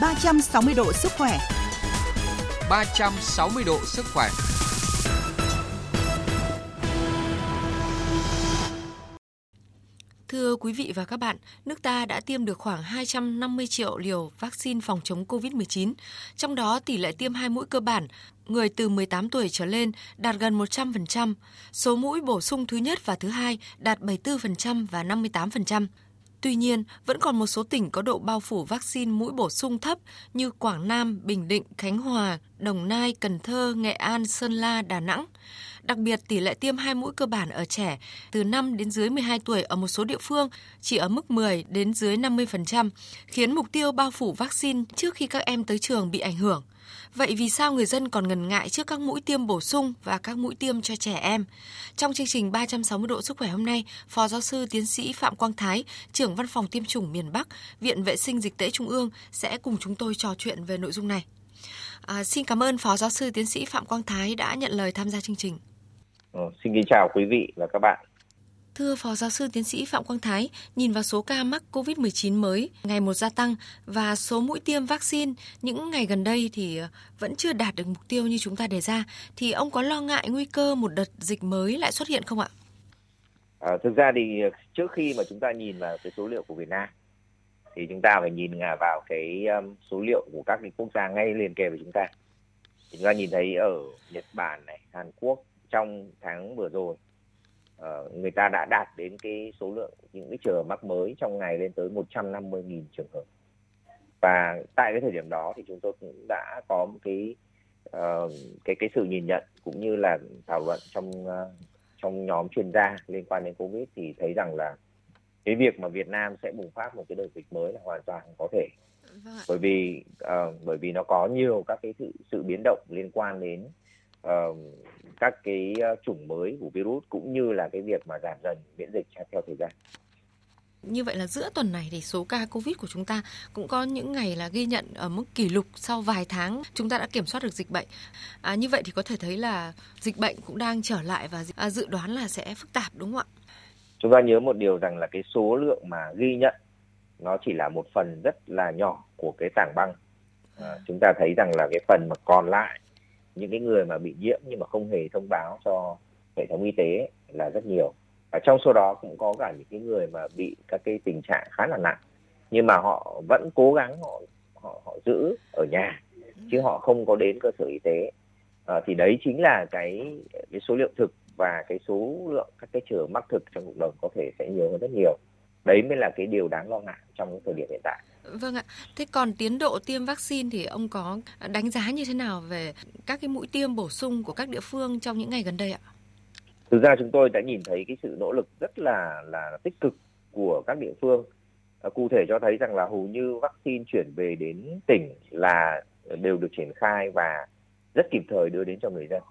360 độ sức khỏe. 360 độ sức khỏe. Thưa quý vị và các bạn, nước ta đã tiêm được khoảng 250 triệu liều vaccine phòng chống COVID-19, trong đó tỷ lệ tiêm hai mũi cơ bản người từ 18 tuổi trở lên đạt gần 100%, số mũi bổ sung thứ nhất và thứ hai đạt 74% và 58%. Tuy nhiên, vẫn còn một số tỉnh có độ bao phủ vaccine mũi bổ sung thấp như Quảng Nam, Bình Định, Khánh Hòa, Đồng Nai, Cần Thơ, Nghệ An, Sơn La, Đà Nẵng. Đặc biệt, tỷ lệ tiêm hai mũi cơ bản ở trẻ từ 5 đến dưới 12 tuổi ở một số địa phương chỉ ở mức 10 đến dưới 50%, khiến mục tiêu bao phủ vaccine trước khi các em tới trường bị ảnh hưởng. Vậy vì sao người dân còn ngần ngại trước các mũi tiêm bổ sung và các mũi tiêm cho trẻ em? Trong chương trình 360 độ sức khỏe hôm nay, Phó giáo sư tiến sĩ Phạm Quang Thái, trưởng văn phòng tiêm chủng miền Bắc, Viện Vệ sinh Dịch tễ Trung ương sẽ cùng chúng tôi trò chuyện về nội dung này. À, xin cảm ơn Phó giáo sư tiến sĩ Phạm Quang Thái đã nhận lời tham gia chương trình. Ừ, xin kính chào quý vị và các bạn. Thưa Phó Giáo sư Tiến sĩ Phạm Quang Thái, nhìn vào số ca mắc COVID-19 mới ngày một gia tăng và số mũi tiêm vaccine những ngày gần đây thì ờ, vẫn chưa đạt được mục tiêu như chúng ta đề ra, thì ông có lo ngại nguy cơ một đợt dịch mới lại xuất hiện không ạ? À, thực ra thì trước khi mà chúng ta nhìn vào cái số liệu của Việt Nam thì chúng ta phải nhìn vào cái số liệu của các cái quốc gia ngay liền kề với chúng ta. Chúng ta nhìn thấy ở Nhật Bản này, Hàn Quốc trong tháng vừa rồi uh, người ta đã đạt đến cái số lượng những cái trường hợp mắc mới trong ngày lên tới 150.000 trường hợp. Và tại cái thời điểm đó thì chúng tôi cũng đã có một cái uh, cái cái sự nhìn nhận cũng như là thảo luận trong uh, trong nhóm chuyên gia liên quan đến covid thì thấy rằng là cái việc mà Việt Nam sẽ bùng phát một cái đợt dịch mới là hoàn toàn có thể. Vâng bởi vì uh, bởi vì nó có nhiều các cái sự sự biến động liên quan đến uh, các cái ờ, chủng mới của virus cũng như là cái việc mà giảm dần miễn dịch theo thời gian. Như vậy là giữa tuần này thì số ca Covid của chúng ta cũng có những ngày là ghi nhận ở mức kỷ lục sau vài tháng chúng ta đã kiểm soát được dịch bệnh. À, như vậy thì có thể thấy là dịch bệnh cũng đang trở lại và à, dự đoán là sẽ phức tạp đúng không ạ? Chúng ta nhớ một điều rằng là cái số lượng mà ghi nhận nó chỉ là một phần rất là nhỏ của cái tảng băng. À, chúng ta thấy rằng là cái phần mà còn lại những cái người mà bị nhiễm nhưng mà không hề thông báo cho hệ thống y tế là rất nhiều. Và trong số đó cũng có cả những cái người mà bị các cái tình trạng khá là nặng nhưng mà họ vẫn cố gắng họ họ họ giữ ở nhà chứ họ không có đến cơ sở y tế. À, thì đấy chính là cái cái số liệu thực và cái số lượng các cái trường mắc thực trong cộng đồng có thể sẽ nhiều hơn rất nhiều đấy mới là cái điều đáng lo ngại trong thời điểm hiện tại Vâng ạ. Thế còn tiến độ tiêm vaccine thì ông có đánh giá như thế nào về các cái mũi tiêm bổ sung của các địa phương trong những ngày gần đây ạ? Thực ra chúng tôi đã nhìn thấy cái sự nỗ lực rất là là tích cực của các địa phương. À, cụ thể cho thấy rằng là hầu như vaccine chuyển về đến tỉnh là đều được triển khai và rất kịp thời đưa đến cho người dân.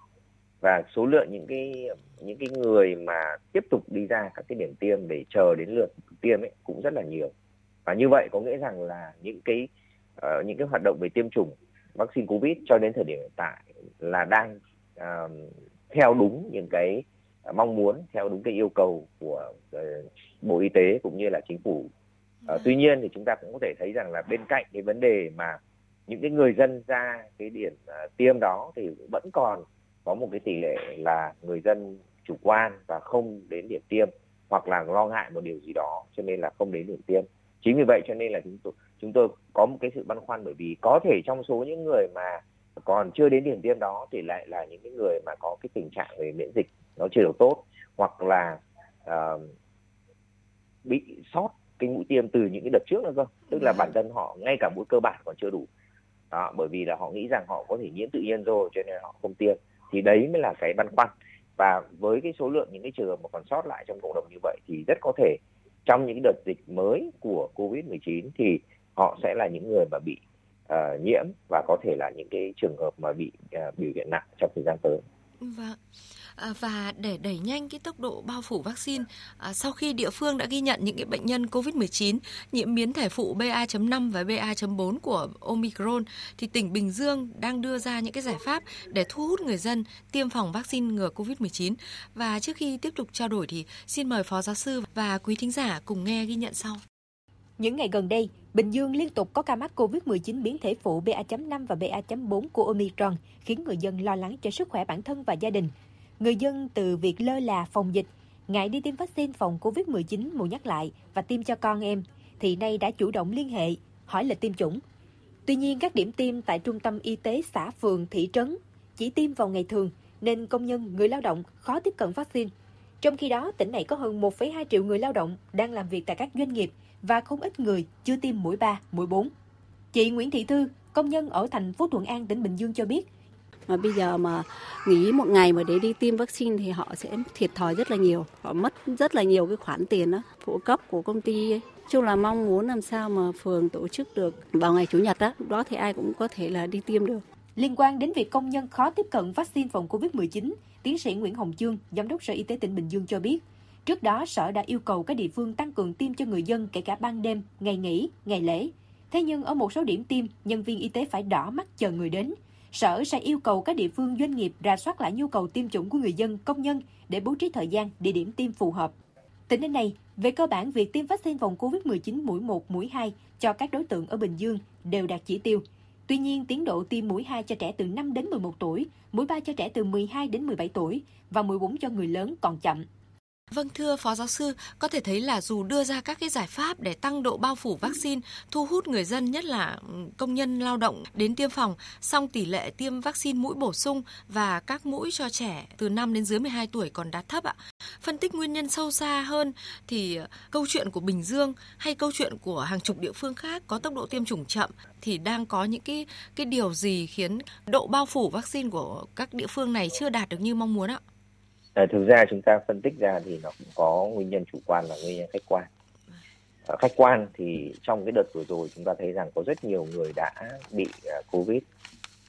Và số lượng những cái những cái người mà tiếp tục đi ra các cái điểm tiêm để chờ đến lượt tiêm ấy cũng rất là nhiều. Và như vậy có nghĩa rằng là những cái uh, những cái hoạt động về tiêm chủng vaccine covid cho đến thời điểm hiện tại là đang uh, theo đúng những cái uh, mong muốn theo đúng cái yêu cầu của uh, bộ y tế cũng như là chính phủ. Uh, tuy nhiên thì chúng ta cũng có thể thấy rằng là bên cạnh cái vấn đề mà những cái người dân ra cái điểm uh, tiêm đó thì vẫn còn có một cái tỷ lệ là người dân chủ quan và không đến điểm tiêm hoặc là lo ngại một điều gì đó cho nên là không đến điểm tiêm. Chính vì vậy cho nên là chúng tôi chúng tôi có một cái sự băn khoăn bởi vì có thể trong số những người mà còn chưa đến điểm tiêm đó thì lại là những cái người mà có cái tình trạng về miễn dịch nó chưa được tốt hoặc là uh, bị sót cái mũi tiêm từ những cái đợt trước nữa cơ. Tức là bản thân họ ngay cả mũi cơ bản còn chưa đủ. Đó bởi vì là họ nghĩ rằng họ có thể nhiễm tự nhiên rồi cho nên họ không tiêm thì đấy mới là cái băn khoăn và với cái số lượng những cái trường hợp mà còn sót lại trong cộng đồng như vậy thì rất có thể trong những đợt dịch mới của Covid-19 thì họ sẽ là những người mà bị uh, nhiễm và có thể là những cái trường hợp mà bị uh, biểu hiện nặng trong thời gian tới. Vâng. À, và để đẩy nhanh cái tốc độ bao phủ vaccine, à, sau khi địa phương đã ghi nhận những cái bệnh nhân COVID-19 nhiễm biến thể phụ BA.5 và BA.4 của Omicron, thì tỉnh Bình Dương đang đưa ra những cái giải pháp để thu hút người dân tiêm phòng vaccine ngừa COVID-19. Và trước khi tiếp tục trao đổi thì xin mời Phó Giáo sư và quý thính giả cùng nghe ghi nhận sau. Những ngày gần đây, Bình Dương liên tục có ca mắc COVID-19 biến thể phụ BA.5 và BA.4 của Omicron, khiến người dân lo lắng cho sức khỏe bản thân và gia đình. Người dân từ việc lơ là phòng dịch, ngại đi tiêm vaccine phòng COVID-19 mùa nhắc lại và tiêm cho con em, thì nay đã chủ động liên hệ, hỏi lịch tiêm chủng. Tuy nhiên, các điểm tiêm tại trung tâm y tế xã phường, thị trấn chỉ tiêm vào ngày thường, nên công nhân, người lao động khó tiếp cận vaccine. Trong khi đó, tỉnh này có hơn 1,2 triệu người lao động đang làm việc tại các doanh nghiệp và không ít người chưa tiêm mũi 3, mũi 4. Chị Nguyễn Thị Thư, công nhân ở thành phố Thuận An, tỉnh Bình Dương cho biết, mà bây giờ mà nghỉ một ngày mà để đi tiêm vaccine thì họ sẽ thiệt thòi rất là nhiều họ mất rất là nhiều cái khoản tiền đó phụ cấp của công ty ấy. chung là mong muốn làm sao mà phường tổ chức được vào ngày chủ nhật đó đó thì ai cũng có thể là đi tiêm được Liên quan đến việc công nhân khó tiếp cận vaccine phòng COVID-19, tiến sĩ Nguyễn Hồng Chương, Giám đốc Sở Y tế tỉnh Bình Dương cho biết, trước đó Sở đã yêu cầu các địa phương tăng cường tiêm cho người dân kể cả ban đêm, ngày nghỉ, ngày lễ. Thế nhưng ở một số điểm tiêm, nhân viên y tế phải đỏ mắt chờ người đến. Sở sẽ yêu cầu các địa phương doanh nghiệp ra soát lại nhu cầu tiêm chủng của người dân, công nhân để bố trí thời gian, địa điểm tiêm phù hợp. Tính đến nay, về cơ bản việc tiêm vaccine phòng COVID-19 mũi 1, mũi 2 cho các đối tượng ở Bình Dương đều đạt chỉ tiêu. Tuy nhiên, tiến độ tiêm mũi 2 cho trẻ từ 5 đến 11 tuổi, mũi 3 cho trẻ từ 12 đến 17 tuổi và mũi 4 cho người lớn còn chậm. Vâng thưa Phó Giáo sư, có thể thấy là dù đưa ra các cái giải pháp để tăng độ bao phủ vaccine, thu hút người dân nhất là ừ, công nhân lao động đến tiêm phòng, song tỷ lệ tiêm vaccine mũi bổ sung và các mũi cho trẻ từ 5 đến dưới 12 tuổi còn đạt thấp ạ. Phân tích nguyên nhân sâu xa hơn thì ờ, câu chuyện của Bình Dương hay câu chuyện của hàng chục địa phương khác có tốc độ tiêm chủng chậm thì đang có những cái cái điều gì khiến độ bao phủ vaccine của các địa phương này chưa đạt được như mong muốn ạ? À, thực ra chúng ta phân tích ra thì nó cũng có nguyên nhân chủ quan và nguyên nhân khách quan. À, khách quan thì trong cái đợt vừa rồi chúng ta thấy rằng có rất nhiều người đã bị uh, covid.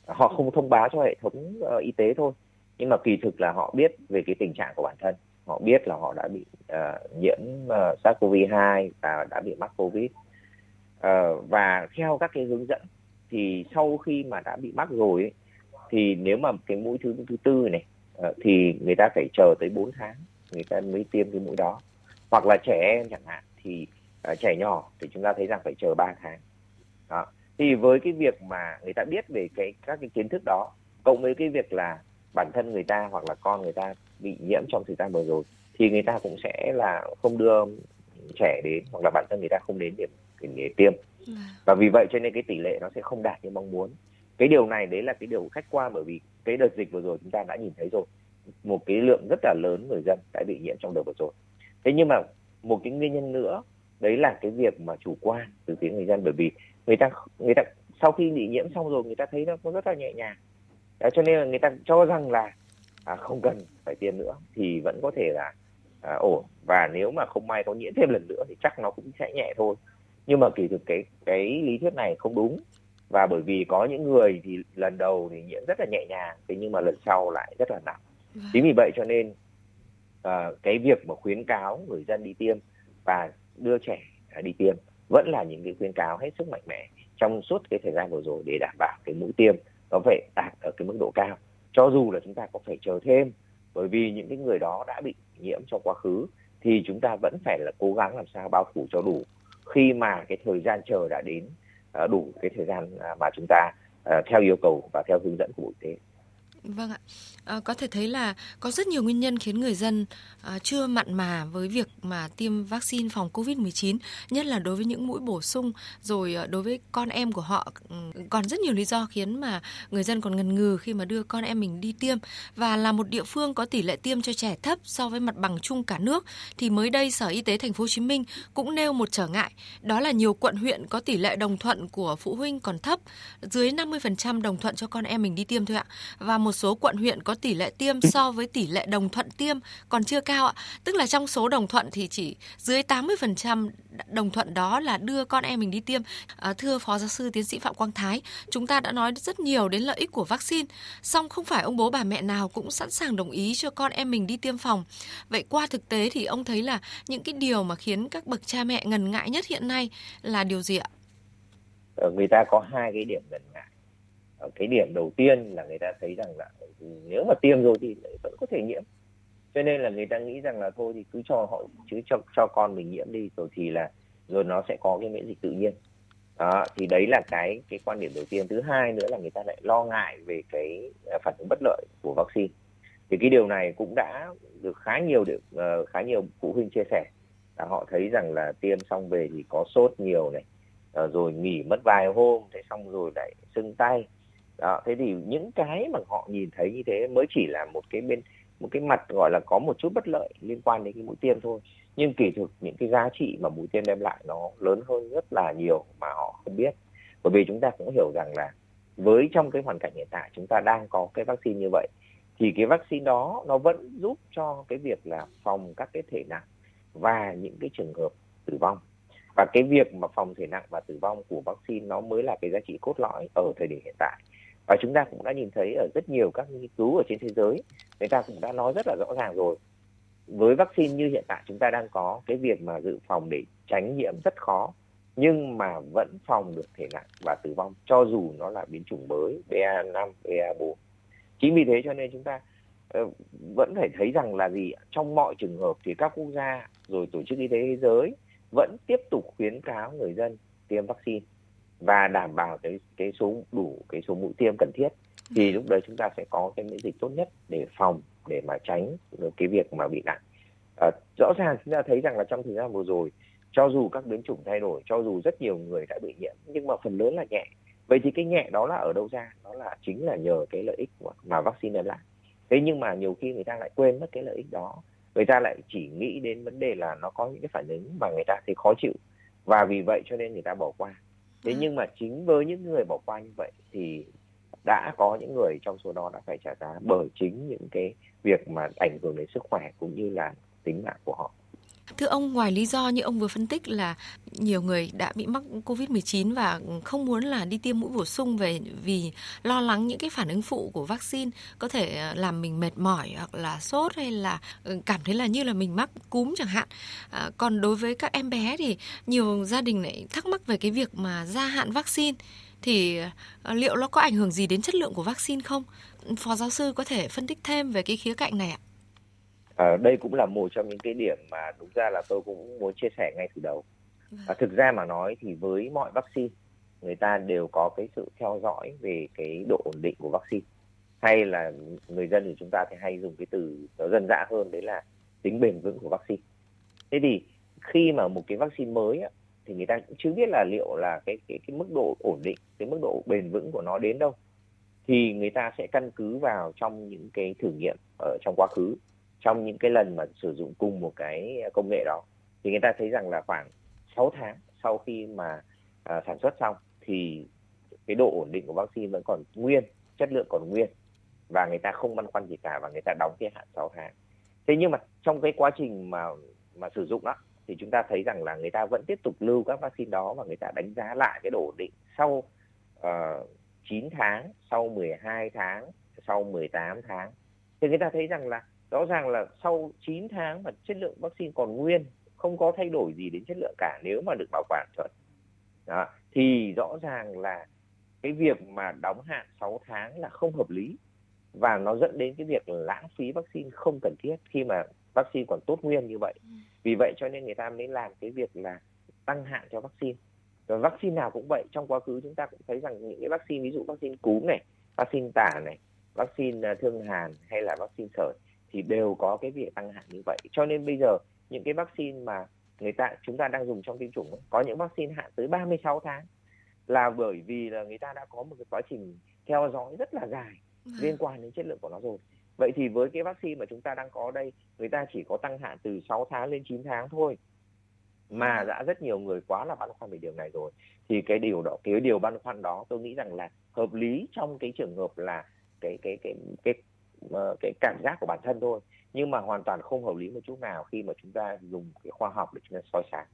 À, họ không thông báo cho hệ thống uh, y tế thôi, nhưng mà kỳ thực là họ biết về cái tình trạng của bản thân. Họ biết là họ đã bị uh, nhiễm uh, SARS-CoV-2 và đã bị mắc covid. Uh, và theo các cái hướng dẫn thì sau khi mà đã bị mắc rồi ấy, thì nếu mà cái mũi thứ thứ tư này thì người ta phải chờ tới 4 tháng người ta mới tiêm cái mũi đó. Hoặc là trẻ em chẳng hạn thì uh, trẻ nhỏ thì chúng ta thấy rằng phải chờ 3 tháng. Đó. Thì với cái việc mà người ta biết về cái các cái kiến thức đó cộng với cái việc là bản thân người ta hoặc là con người ta bị nhiễm trong thời gian vừa rồi thì người ta cũng sẽ là không đưa trẻ đến hoặc là bản thân người ta không đến điểm để tiêm. Dạ. và vì vậy cho nên cái tỷ lệ nó sẽ không đạt như mong muốn. Cái điều này đấy là cái điều khách quan bởi vì cái đợt dịch vừa rồi chúng ta đã nhìn thấy rồi. Một cái lượng rất là lớn người dân đã bị nhiễm trong đợt vừa rồi. Thế nhưng mà một cái nguyên nhân nữa đấy là cái việc mà chủ quan từ phía người dân. Bởi vì người ta người ta sau khi bị nhiễm xong rồi người ta thấy nó cũng rất là nhẹ nhàng. Đấy, cho nên là người ta cho rằng là à, không cần phải tiêm nữa thì vẫn có thể là à, ổn. Và nếu mà không may có nhiễm thêm lần nữa thì chắc nó cũng sẽ nhẹ thôi. Nhưng mà kỳ thực cái cái lý thuyết này không đúng và bởi vì có những người thì lần đầu thì nhiễm rất là nhẹ nhàng thế nhưng mà lần sau lại rất là nặng. Vâng. chính vì vậy cho nên uh, cái việc mà khuyến cáo người dân đi tiêm và đưa trẻ đi tiêm vẫn là những cái khuyến cáo hết sức mạnh mẽ trong suốt cái thời gian vừa rồi để đảm bảo cái mũi tiêm nó phải đạt ở cái mức độ cao. Cho dù là chúng ta có phải chờ thêm bởi vì những cái người đó đã bị nhiễm trong quá khứ thì chúng ta vẫn phải là cố gắng làm sao bao phủ cho đủ. Khi mà cái thời gian chờ đã đến đủ cái thời gian à, mà chúng ta à, theo yêu cầu và theo hướng dẫn của bộ y tế. Vâng ạ. À, có thể thấy là có rất nhiều nguyên nhân khiến người dân à, chưa mặn mà với việc mà tiêm vaccine phòng COVID-19, nhất là đối với những mũi bổ sung, rồi à, đối với con em của họ. Ừ, còn rất nhiều lý do khiến mà người dân còn ngần ngừ khi mà đưa con em mình đi tiêm. Và là một địa phương có tỷ lệ tiêm cho trẻ thấp so với mặt bằng chung cả nước, thì mới đây Sở Y tế Thành phố Hồ Chí Minh cũng nêu một trở ngại, đó là nhiều quận huyện có tỷ lệ đồng thuận của phụ huynh còn thấp, dưới 50% đồng thuận cho con em mình đi tiêm thôi ạ. Và một số quận huyện có tỷ lệ tiêm so với tỷ lệ đồng thuận tiêm còn chưa cao ạ. Tức là trong số đồng thuận thì chỉ dưới 80% đồng thuận đó là đưa con em mình đi tiêm. À, thưa Phó Giáo sư Tiến sĩ Phạm Quang Thái, chúng ta đã nói rất nhiều đến lợi ích của vaccine, song không phải ông bố bà mẹ nào cũng sẵn sàng đồng ý cho con em mình đi tiêm phòng. Vậy qua thực tế thì ông thấy là những cái điều mà khiến các bậc cha mẹ ngần ngại nhất hiện nay là điều gì ạ? Ờ, người ta có hai cái điểm ngần ngại Ờ, cái điểm đầu tiên là người ta thấy rằng là nếu mà tiêm rồi thì vẫn có thể nhiễm. Cho nên là người ta nghĩ rằng là thôi thì cứ cho họ chứ cho cho con mình nhiễm đi rồi thì là rồi nó sẽ có cái miễn dịch tự nhiên. Đó, thì đấy là cái cái quan điểm đầu tiên. Thứ hai nữa là người ta lại lo ngại về cái à, phản ứng bất lợi của vaccine. Thì cái điều này cũng đã được khá nhiều được uh, ờ, khá nhiều phụ huynh chia sẻ. Là họ thấy rằng là tiêm xong về thì có sốt nhiều này uh, rồi nghỉ mất vài hôm thế xong rồi lại sưng tay đó, thế thì những cái mà họ nhìn thấy như thế mới chỉ là một cái bên, một cái mặt gọi là có một chút bất lợi liên quan đến cái mũi tiêm thôi. Nhưng kỳ thực những cái giá trị mà mũi tiêm đem lại nó lớn hơn rất là nhiều mà họ không biết. Bởi vì chúng ta cũng hiểu rằng là với trong cái hoàn cảnh hiện tại chúng ta đang có cái vaccine như vậy, thì cái vaccine đó nó vẫn giúp cho cái việc là phòng các cái thể nặng và những cái trường hợp tử vong. Và cái việc mà phòng thể nặng và tử vong của vaccine nó mới là cái giá trị cốt lõi ở thời điểm hiện tại và chúng ta cũng đã nhìn thấy ở rất nhiều các nghiên cứu ở trên thế giới người ta cũng đã nói rất là rõ ràng rồi. Với vaccine như hiện tại chúng ta đang có cái việc mà dự phòng để tránh nhiễm rất khó nhưng mà vẫn phòng được thể nặng và tử vong cho dù nó là biến chủng mới BA5, BA4. Chính vì thế cho nên chúng ta ờ, vẫn phải thấy rằng là gì trong mọi trường hợp thì các quốc gia rồi tổ chức y tế thế giới vẫn tiếp tục khuyến cáo người dân tiêm vaccine và đảm bảo cái cái số đủ cái số mũi tiêm cần thiết thì lúc đấy chúng ta sẽ có cái miễn dịch tốt nhất để phòng để mà tránh cái việc mà bị nặng. À, rõ ràng chúng ta thấy rằng là trong thời gian vừa rồi cho dù các biến chủng thay đổi cho dù rất nhiều người đã bị nhiễm nhưng mà phần lớn là nhẹ. Vậy thì cái nhẹ đó là ở đâu ra? Đó là chính là nhờ cái lợi ích của mà vaccine đem lại. Thế nhưng mà nhiều khi người ta lại quên mất cái lợi ích đó. Người ta lại chỉ nghĩ đến vấn đề là nó có những cái phản ứng mà người ta thấy khó chịu. Và vì vậy cho nên người ta bỏ qua thế nhưng mà chính với những người bỏ qua như vậy thì đã có những người trong số đó đã phải trả giá bởi chính những cái việc mà ảnh hưởng đến sức khỏe cũng như là tính mạng của họ. Thưa ông, ngoài lý do như ông vừa phân tích là nhiều người đã bị mắc COVID-19 và không muốn là đi tiêm mũi bổ sung về vì lo lắng những cái phản ứng phụ của vaccine có thể ờ, làm mình mệt mỏi hoặc là sốt hay là ừ, cảm thấy là như là mình mắc cúm chẳng hạn. À, còn đối với các em bé thì nhiều gia đình lại thắc mắc về cái việc mà gia hạn vaccine thì ờ, liệu nó có ảnh hưởng gì đến chất lượng của vaccine không? Phó giáo sư có thể phân tích thêm về cái khía cạnh này ạ? À, đây cũng là một trong những cái điểm mà đúng ra là tôi cũng muốn chia sẻ ngay từ đầu. À, thực ra mà nói thì với mọi vaccine người ta đều có cái sự theo dõi về cái độ ổn định của vaccine hay là người dân thì chúng ta thì hay dùng cái từ nó dân dã hơn đấy là tính bền vững của vaccine. Thế thì khi mà một cái vaccine mới á, thì người ta cũng chưa biết là liệu là cái cái cái mức độ ổn định cái mức độ bền vững của nó đến đâu thì người ta sẽ căn cứ vào trong những cái thử nghiệm ở trong quá khứ trong những cái lần mà sử dụng cùng một cái công nghệ đó thì người ta thấy rằng là khoảng 6 tháng sau khi mà à, sản xuất xong thì cái độ ổn định của vaccine vẫn còn nguyên chất lượng còn nguyên và người ta không băn khoăn gì cả và người ta đóng cái hạn 6 tháng thế nhưng mà trong cái quá trình mà mà sử dụng đó thì chúng ta thấy rằng là người ta vẫn tiếp tục lưu các vaccine đó và người ta đánh giá lại cái độ ổn định sau ờ, uh, 9 tháng, sau 12 tháng, sau 18 tháng. Thì người ta thấy rằng là rõ ràng là sau 9 tháng mà chất lượng vaccine còn nguyên, không có thay đổi gì đến chất lượng cả nếu mà được bảo quản chuẩn. Đó. Thì rõ ràng là cái việc mà đóng hạn 6 tháng là không hợp lý và nó dẫn đến cái việc lãng phí vaccine không cần thiết khi mà vaccine còn tốt nguyên như vậy. Vì vậy cho nên người ta mới làm cái việc là tăng hạn cho vaccine. Và vaccine nào cũng vậy, trong quá khứ chúng ta cũng thấy rằng những cái vaccine ví dụ vaccine cúm này, vaccine tả này, vaccine à, thương hàn hay là vaccine sởi thì đều có cái việc tăng hạn như vậy. Cho nên bây giờ những cái vaccine mà người ta chúng ta đang dùng trong tiêm chủng có những vaccine hạn tới 36 tháng là bởi vì là người ta đã có một cái quá trình theo dõi rất là dài vâng. liên quan đến chất lượng của nó rồi vậy thì với cái vaccine mà chúng ta đang có đây người ta chỉ có tăng hạn từ 6 tháng lên 9 tháng thôi mà vâng. đã rất nhiều người quá là băn khoăn về điều này rồi thì cái điều đó cái điều băn khoăn đó tôi nghĩ rằng là hợp lý trong cái trường hợp là cái cái cái cái Ờ, cái, cảm giác của bản thân thôi nhưng mà hoàn toàn không hợp lý một chút nào khi mà chúng ta dùng cái khoa học để chúng ta soi sáng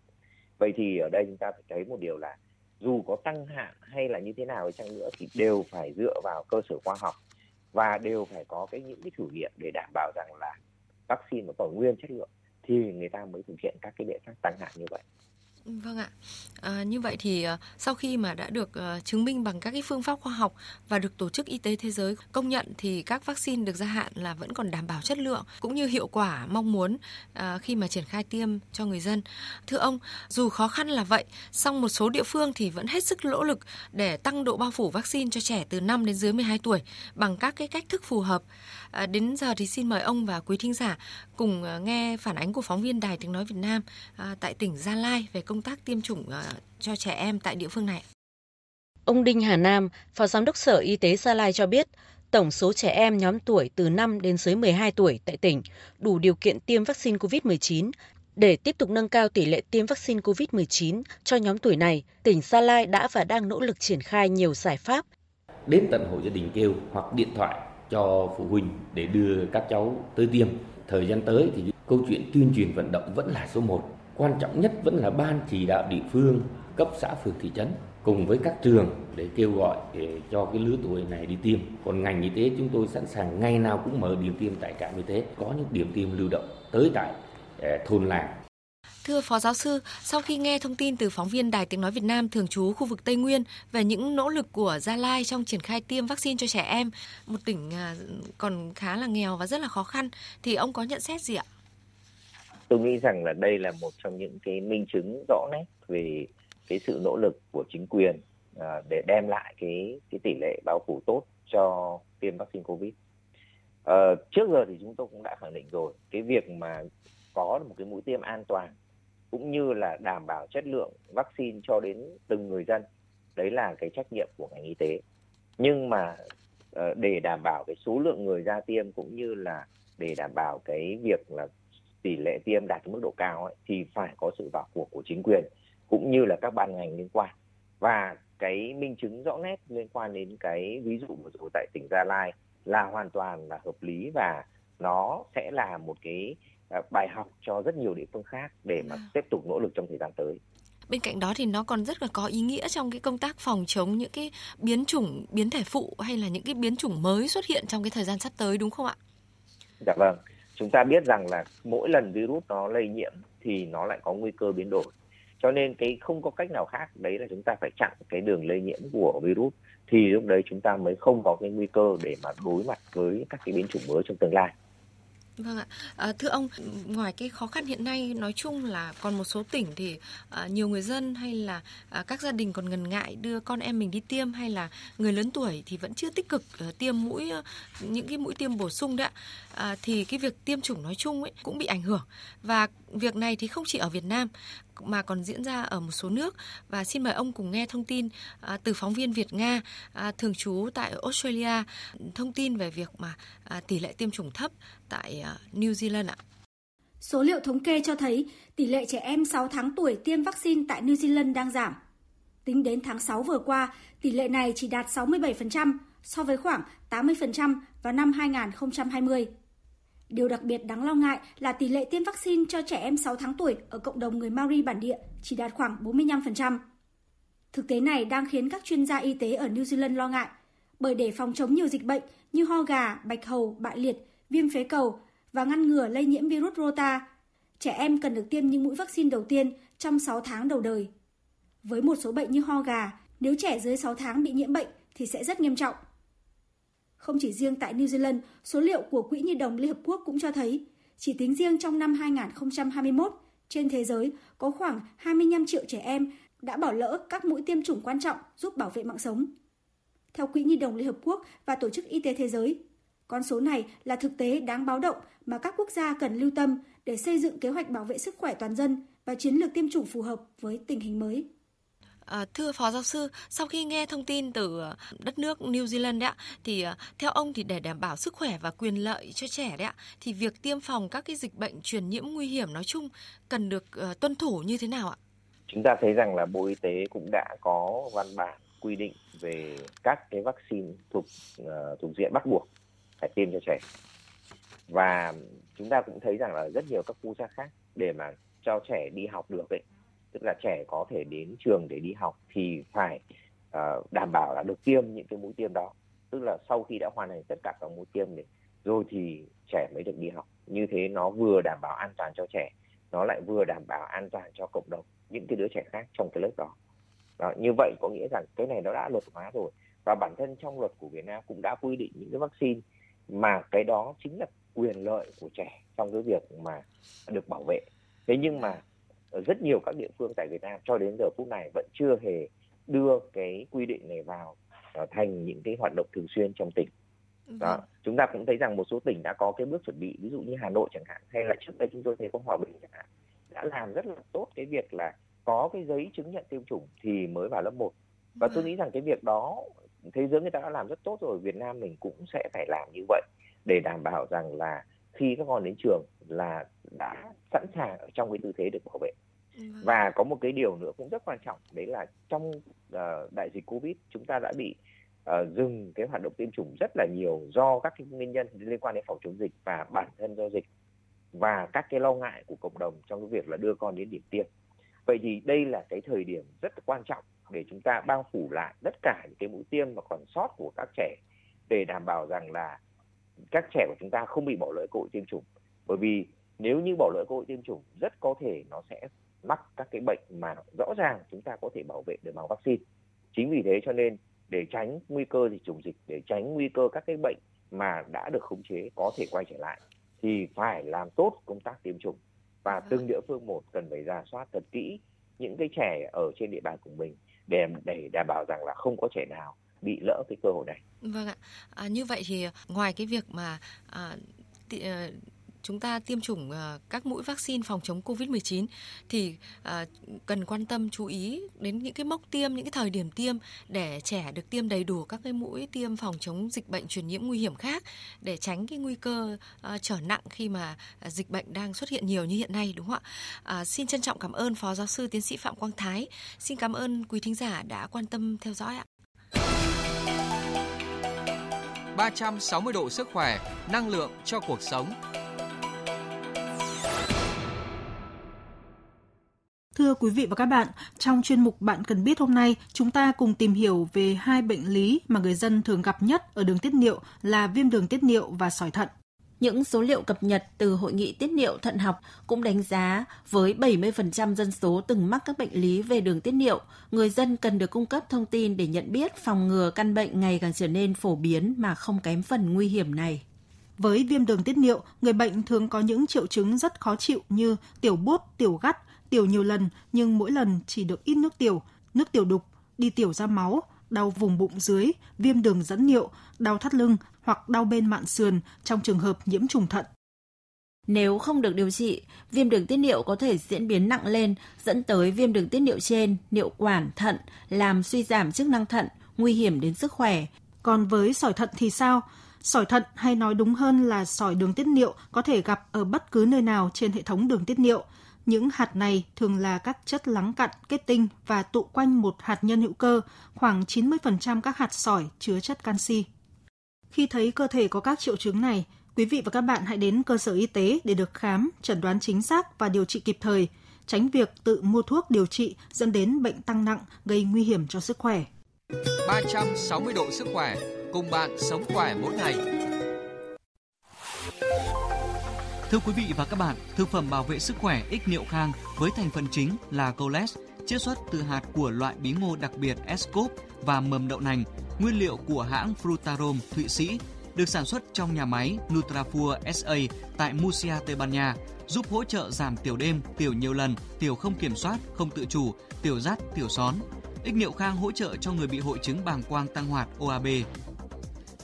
vậy thì ở đây chúng ta phải thấy một điều là dù có tăng hạn hay là như thế nào chăng nữa thì đều phải dựa vào cơ sở khoa học và đều phải có cái những cái thử nghiệm để đảm bảo rằng là vaccine nó còn nguyên chất lượng thì người ta mới thực hiện các cái biện pháp tăng hạn như vậy. Vâng ạ. À, như vậy thì ờ, sau khi mà đã được ờ, chứng minh bằng các cái phương pháp khoa học và được Tổ chức Y tế Thế giới công nhận thì các vaccine được gia hạn là vẫn còn đảm bảo chất lượng cũng như hiệu quả mong muốn khi mà triển khai tiêm cho người dân. Thưa ông, dù khó khăn là vậy, song một số địa phương thì vẫn hết sức nỗ lực để tăng độ bao phủ vaccine cho trẻ từ 5 đến dưới 12 tuổi bằng các cái cách thức phù hợp. À, đến giờ thì xin mời ông và quý thính giả cùng nghe phản ánh của phóng viên Đài Tiếng Nói Việt Nam à, tại tỉnh Gia Lai về công tác tiêm chủng à, cho trẻ em tại địa phương này. Ông Đinh Hà Nam, Phó Giám đốc Sở Y tế Gia Lai cho biết, tổng số trẻ em nhóm tuổi từ 5 đến dưới 12 tuổi tại tỉnh đủ điều kiện tiêm vaccine COVID-19. Để tiếp tục nâng cao tỷ lệ tiêm vaccine COVID-19 cho nhóm tuổi này, tỉnh Gia Lai đã và đang nỗ lực triển khai nhiều giải pháp. Đến tận hộ gia đình kêu hoặc điện thoại cho phụ huynh để đưa các cháu tới tiêm. Thời gian tới thì câu chuyện tuyên truyền vận động vẫn là số 1 quan trọng nhất vẫn là ban chỉ đạo địa phương cấp xã phường thị trấn cùng với các trường để kêu gọi để cho cái lứa tuổi này đi tiêm. Còn ngành y tế chúng tôi sẵn sàng ngày nào cũng mở điểm tiêm tại trạm y tế, có những điểm tiêm lưu động tới tại ờ, thôn làng. Thưa Phó Giáo sư, sau khi nghe thông tin từ phóng viên Đài Tiếng Nói Việt Nam thường trú khu vực Tây Nguyên về những nỗ lực của Gia Lai trong triển khai tiêm vaccine cho trẻ em, một tỉnh à, còn khá là nghèo và rất là khó khăn, thì ông có nhận xét gì ạ? Tôi nghĩ rằng là đây là một trong những cái minh chứng rõ nét về cái sự nỗ lực của chính quyền à, để đem lại cái cái tỷ lệ bao phủ tốt cho tiêm vaccine covid. À, trước giờ thì chúng tôi cũng đã khẳng định rồi cái việc mà có một cái mũi tiêm an toàn cũng như là đảm bảo chất lượng vaccine cho đến từng người dân đấy là cái trách nhiệm của ngành y tế. Nhưng mà ờ, để đảm bảo cái số lượng người ra tiêm cũng như là để đảm bảo cái việc là tỷ lệ tiêm đạt mức độ cao ấy, thì phải có sự vào cuộc của chính quyền cũng như là các ban ngành liên quan và cái minh chứng rõ nét liên quan đến cái ví dụ vừa rồi tại tỉnh Gia Lai là hoàn toàn là hợp lý và nó sẽ là một cái à, bài học cho rất nhiều địa phương khác để mà tiếp tục nỗ lực trong thời gian tới. Bên cạnh đó thì nó còn rất là có ý nghĩa trong cái công tác phòng chống những cái biến chủng, biến thể phụ hay là những cái biến chủng mới xuất hiện trong cái thời gian sắp tới đúng không ạ? Dạ vâng chúng ta biết rằng là mỗi lần virus nó lây nhiễm thì nó lại có nguy cơ biến đổi. Cho nên cái không có cách nào khác, đấy là chúng ta phải chặn cái đường lây nhiễm của virus thì lúc đấy chúng ta mới không có cái nguy cơ để mà đối mặt với các cái biến chủng mới trong tương lai. Vâng ạ. À, thưa ông, ngoài cái khó khăn hiện nay nói chung là còn một số tỉnh thì à, nhiều người dân hay là à, các gia đình còn ngần ngại đưa con em mình đi tiêm hay là người lớn tuổi thì vẫn chưa tích cực à, tiêm mũi những cái mũi tiêm bổ sung đấy ạ. À, thì cái việc tiêm chủng nói chung ấy cũng bị ảnh hưởng và việc này thì không chỉ ở Việt Nam mà còn diễn ra ở một số nước và xin mời ông cùng nghe thông tin à, từ phóng viên Việt Nga à, thường trú tại Australia thông tin về việc mà à, tỷ lệ tiêm chủng thấp tại à, New Zealand ạ. Số liệu thống kê cho thấy tỷ lệ trẻ em 6 tháng tuổi tiêm vaccine tại New Zealand đang giảm. Tính đến tháng 6 vừa qua, tỷ lệ này chỉ đạt 67% so với khoảng 80% vào năm 2020. Điều đặc biệt đáng lo ngại là tỷ lệ tiêm vaccine cho trẻ em 6 tháng tuổi ở cộng đồng người Maori bản địa chỉ đạt khoảng 45%. Thực tế này đang khiến các chuyên gia y tế ở New Zealand lo ngại, bởi để phòng chống nhiều dịch bệnh như ho gà, bạch hầu, bại liệt, viêm phế cầu và ngăn ngừa lây nhiễm virus rota, trẻ em cần được tiêm những mũi vaccine đầu tiên trong 6 tháng đầu đời. Với một số bệnh như ho gà, nếu trẻ dưới 6 tháng bị nhiễm bệnh thì sẽ rất nghiêm trọng. Không chỉ riêng tại New Zealand, số liệu của Quỹ Nhi đồng Liên Hợp Quốc cũng cho thấy, chỉ tính riêng trong năm 2021, trên thế giới có khoảng 25 triệu trẻ em đã bỏ lỡ các mũi tiêm chủng quan trọng giúp bảo vệ mạng sống. Theo Quỹ Nhi đồng Liên Hợp Quốc và Tổ chức Y tế Thế giới, con số này là thực tế đáng báo động mà các quốc gia cần lưu tâm để xây dựng kế hoạch bảo vệ sức khỏe toàn dân và chiến lược tiêm chủng phù hợp với tình hình mới. À, thưa phó giáo sư, sau khi nghe thông tin từ ờ, đất nước New Zealand đấy ạ, thì ờ, theo ông thì để đảm bảo sức khỏe và quyền lợi cho trẻ đấy ạ, thì việc tiêm phòng các cái dịch bệnh truyền nhiễm nguy hiểm nói chung cần được uh, tuân thủ như thế nào ạ? Chúng ta thấy rằng là Bộ Y tế cũng đã có văn bản quy định về các cái vaccine thuộc uh, thuộc diện bắt buộc phải tiêm cho trẻ. Và chúng ta cũng thấy rằng là rất nhiều các quốc gia khác để mà cho trẻ đi học được ấy. Tức là trẻ có thể đến trường để đi học thì phải uh, đảm bảo là được tiêm những cái mũi tiêm đó. Tức là sau khi đã hoàn thành tất cả các mũi tiêm này rồi thì trẻ mới được đi học. Như thế nó vừa đảm bảo an toàn cho trẻ nó lại vừa đảm bảo an toàn cho cộng đồng những cái đứa trẻ khác trong cái lớp đó. đó như vậy có nghĩa rằng cái này nó đã luật hóa rồi. Và bản thân trong luật của Việt Nam cũng đã quy định những cái vaccine mà cái đó chính là quyền lợi của trẻ trong cái việc mà được bảo vệ thế nhưng mà ở rất nhiều các địa phương tại Việt Nam cho đến giờ phút này vẫn chưa hề đưa cái quy định này vào uh, thành những cái hoạt động thường xuyên trong tỉnh đó vâng. chúng ta cũng thấy rằng một số tỉnh đã có cái bước chuẩn bị ví dụ như Hà Nội chẳng hạn hay là trước đây chúng tôi thấy có Hòa Bình chẳng hạn đã làm rất là tốt cái việc là có cái giấy chứng nhận tiêm chủng thì mới vào lớp 1 và tôi vâng. nghĩ rằng cái việc đó thế giới người ta đã làm rất tốt rồi Việt Nam mình cũng sẽ phải làm như vậy để đảm bảo rằng là khi các con đến trường là đã sẵn sàng ở trong cái tư thế được bảo vệ vâng. và có một cái điều nữa cũng rất quan trọng đấy là trong uh, đại dịch covid chúng ta đã bị uh, dừng cái hoạt động tiêm chủng rất là nhiều do các cái nguyên nhân liên quan đến phòng chống dịch và bản thân do dịch và các cái lo ngại của cộng đồng trong cái việc là đưa con đến điểm tiêm vậy thì đây là cái thời điểm rất quan trọng để chúng ta bao phủ lại tất cả những cái mũi tiêm mà còn sót của các trẻ để đảm bảo rằng là các trẻ của chúng ta không bị bỏ lỡ cơ hội tiêm chủng. Bởi vì nếu như bỏ lỡ cơ hội tiêm chủng rất có thể nó sẽ mắc các cái bệnh mà rõ ràng chúng ta có thể bảo vệ được bằng vaccine. Chính vì thế cho nên để tránh nguy cơ dịch chủng dịch để tránh nguy cơ các cái bệnh mà đã được khống chế có thể quay trở lại thì phải làm tốt công tác tiêm chủng. Và từng địa phương một cần phải ra soát thật kỹ những cái trẻ ở trên địa bàn của mình để để đảm bảo rằng là không có trẻ nào bị lỡ cái cơ hội này. Vâng ạ. À, như vậy thì ngoài cái việc mà à, tị, à, chúng ta tiêm chủng ờ, các mũi vaccine phòng chống Covid-19 thì ờ, cần quan tâm chú ý đến những cái mốc tiêm, những cái thời điểm tiêm để trẻ được tiêm đầy đủ các cái mũi tiêm phòng chống dịch bệnh truyền nhiễm nguy hiểm khác để tránh cái nguy cơ ờ, trở nặng khi mà dịch bệnh đang xuất hiện nhiều như hiện nay đúng không ạ? À, xin trân trọng cảm ơn Phó Giáo sư Tiến sĩ Phạm Quang Thái. Xin cảm ơn quý thính giả đã quan tâm theo dõi ạ. 360 độ sức khỏe, năng lượng cho cuộc sống. Thưa quý vị và các bạn, trong chuyên mục Bạn cần biết hôm nay, chúng ta cùng tìm hiểu về hai bệnh lý mà người dân thường gặp nhất ở đường tiết niệu là viêm đường tiết niệu và sỏi thận. Những số liệu cập nhật từ Hội nghị Tiết niệu thận học cũng đánh giá với 70% dân số từng mắc các bệnh lý về đường tiết niệu, người dân cần được cung cấp thông tin để nhận biết phòng ngừa căn bệnh ngày càng trở nên phổ biến mà không kém phần nguy hiểm này. Với viêm đường tiết niệu, người bệnh thường có những triệu chứng rất khó chịu như tiểu buốt, tiểu gắt, tiểu nhiều lần nhưng mỗi lần chỉ được ít nước tiểu, nước tiểu đục, đi tiểu ra máu, đau vùng bụng dưới, viêm đường dẫn niệu, đau thắt lưng hoặc đau bên mạn sườn trong trường hợp nhiễm trùng thận. Nếu không được điều trị, viêm đường tiết niệu có thể diễn biến nặng lên, dẫn tới viêm đường tiết niệu trên, niệu quản, thận, làm suy giảm chức năng thận, nguy hiểm đến sức khỏe. Còn với sỏi thận thì sao? Sỏi thận hay nói đúng hơn là sỏi đường tiết niệu có thể gặp ở bất cứ nơi nào trên hệ thống đường tiết niệu. Những hạt này thường là các chất lắng cặn, kết tinh và tụ quanh một hạt nhân hữu cơ, khoảng 90% các hạt sỏi chứa chất canxi. Khi thấy cơ thể có các triệu chứng này, quý vị và các bạn hãy đến cơ sở y tế để được khám, chẩn đoán chính xác và điều trị kịp thời, tránh việc tự mua thuốc điều trị dẫn đến bệnh tăng nặng gây nguy hiểm cho sức khỏe. 360 độ sức khỏe, cùng bạn sống khỏe mỗi ngày. Thưa quý vị và các bạn, thực phẩm bảo vệ sức khỏe ích niệu khang với thành phần chính là coles, chiết xuất từ hạt của loại bí ngô đặc biệt Escop và mầm đậu nành, nguyên liệu của hãng Frutarom Thụy Sĩ, được sản xuất trong nhà máy Nutrafur SA tại Murcia, Tây Ban Nha, giúp hỗ trợ giảm tiểu đêm, tiểu nhiều lần, tiểu không kiểm soát, không tự chủ, tiểu rắt, tiểu són. Ích niệu khang hỗ trợ cho người bị hội chứng bàng quang tăng hoạt OAB,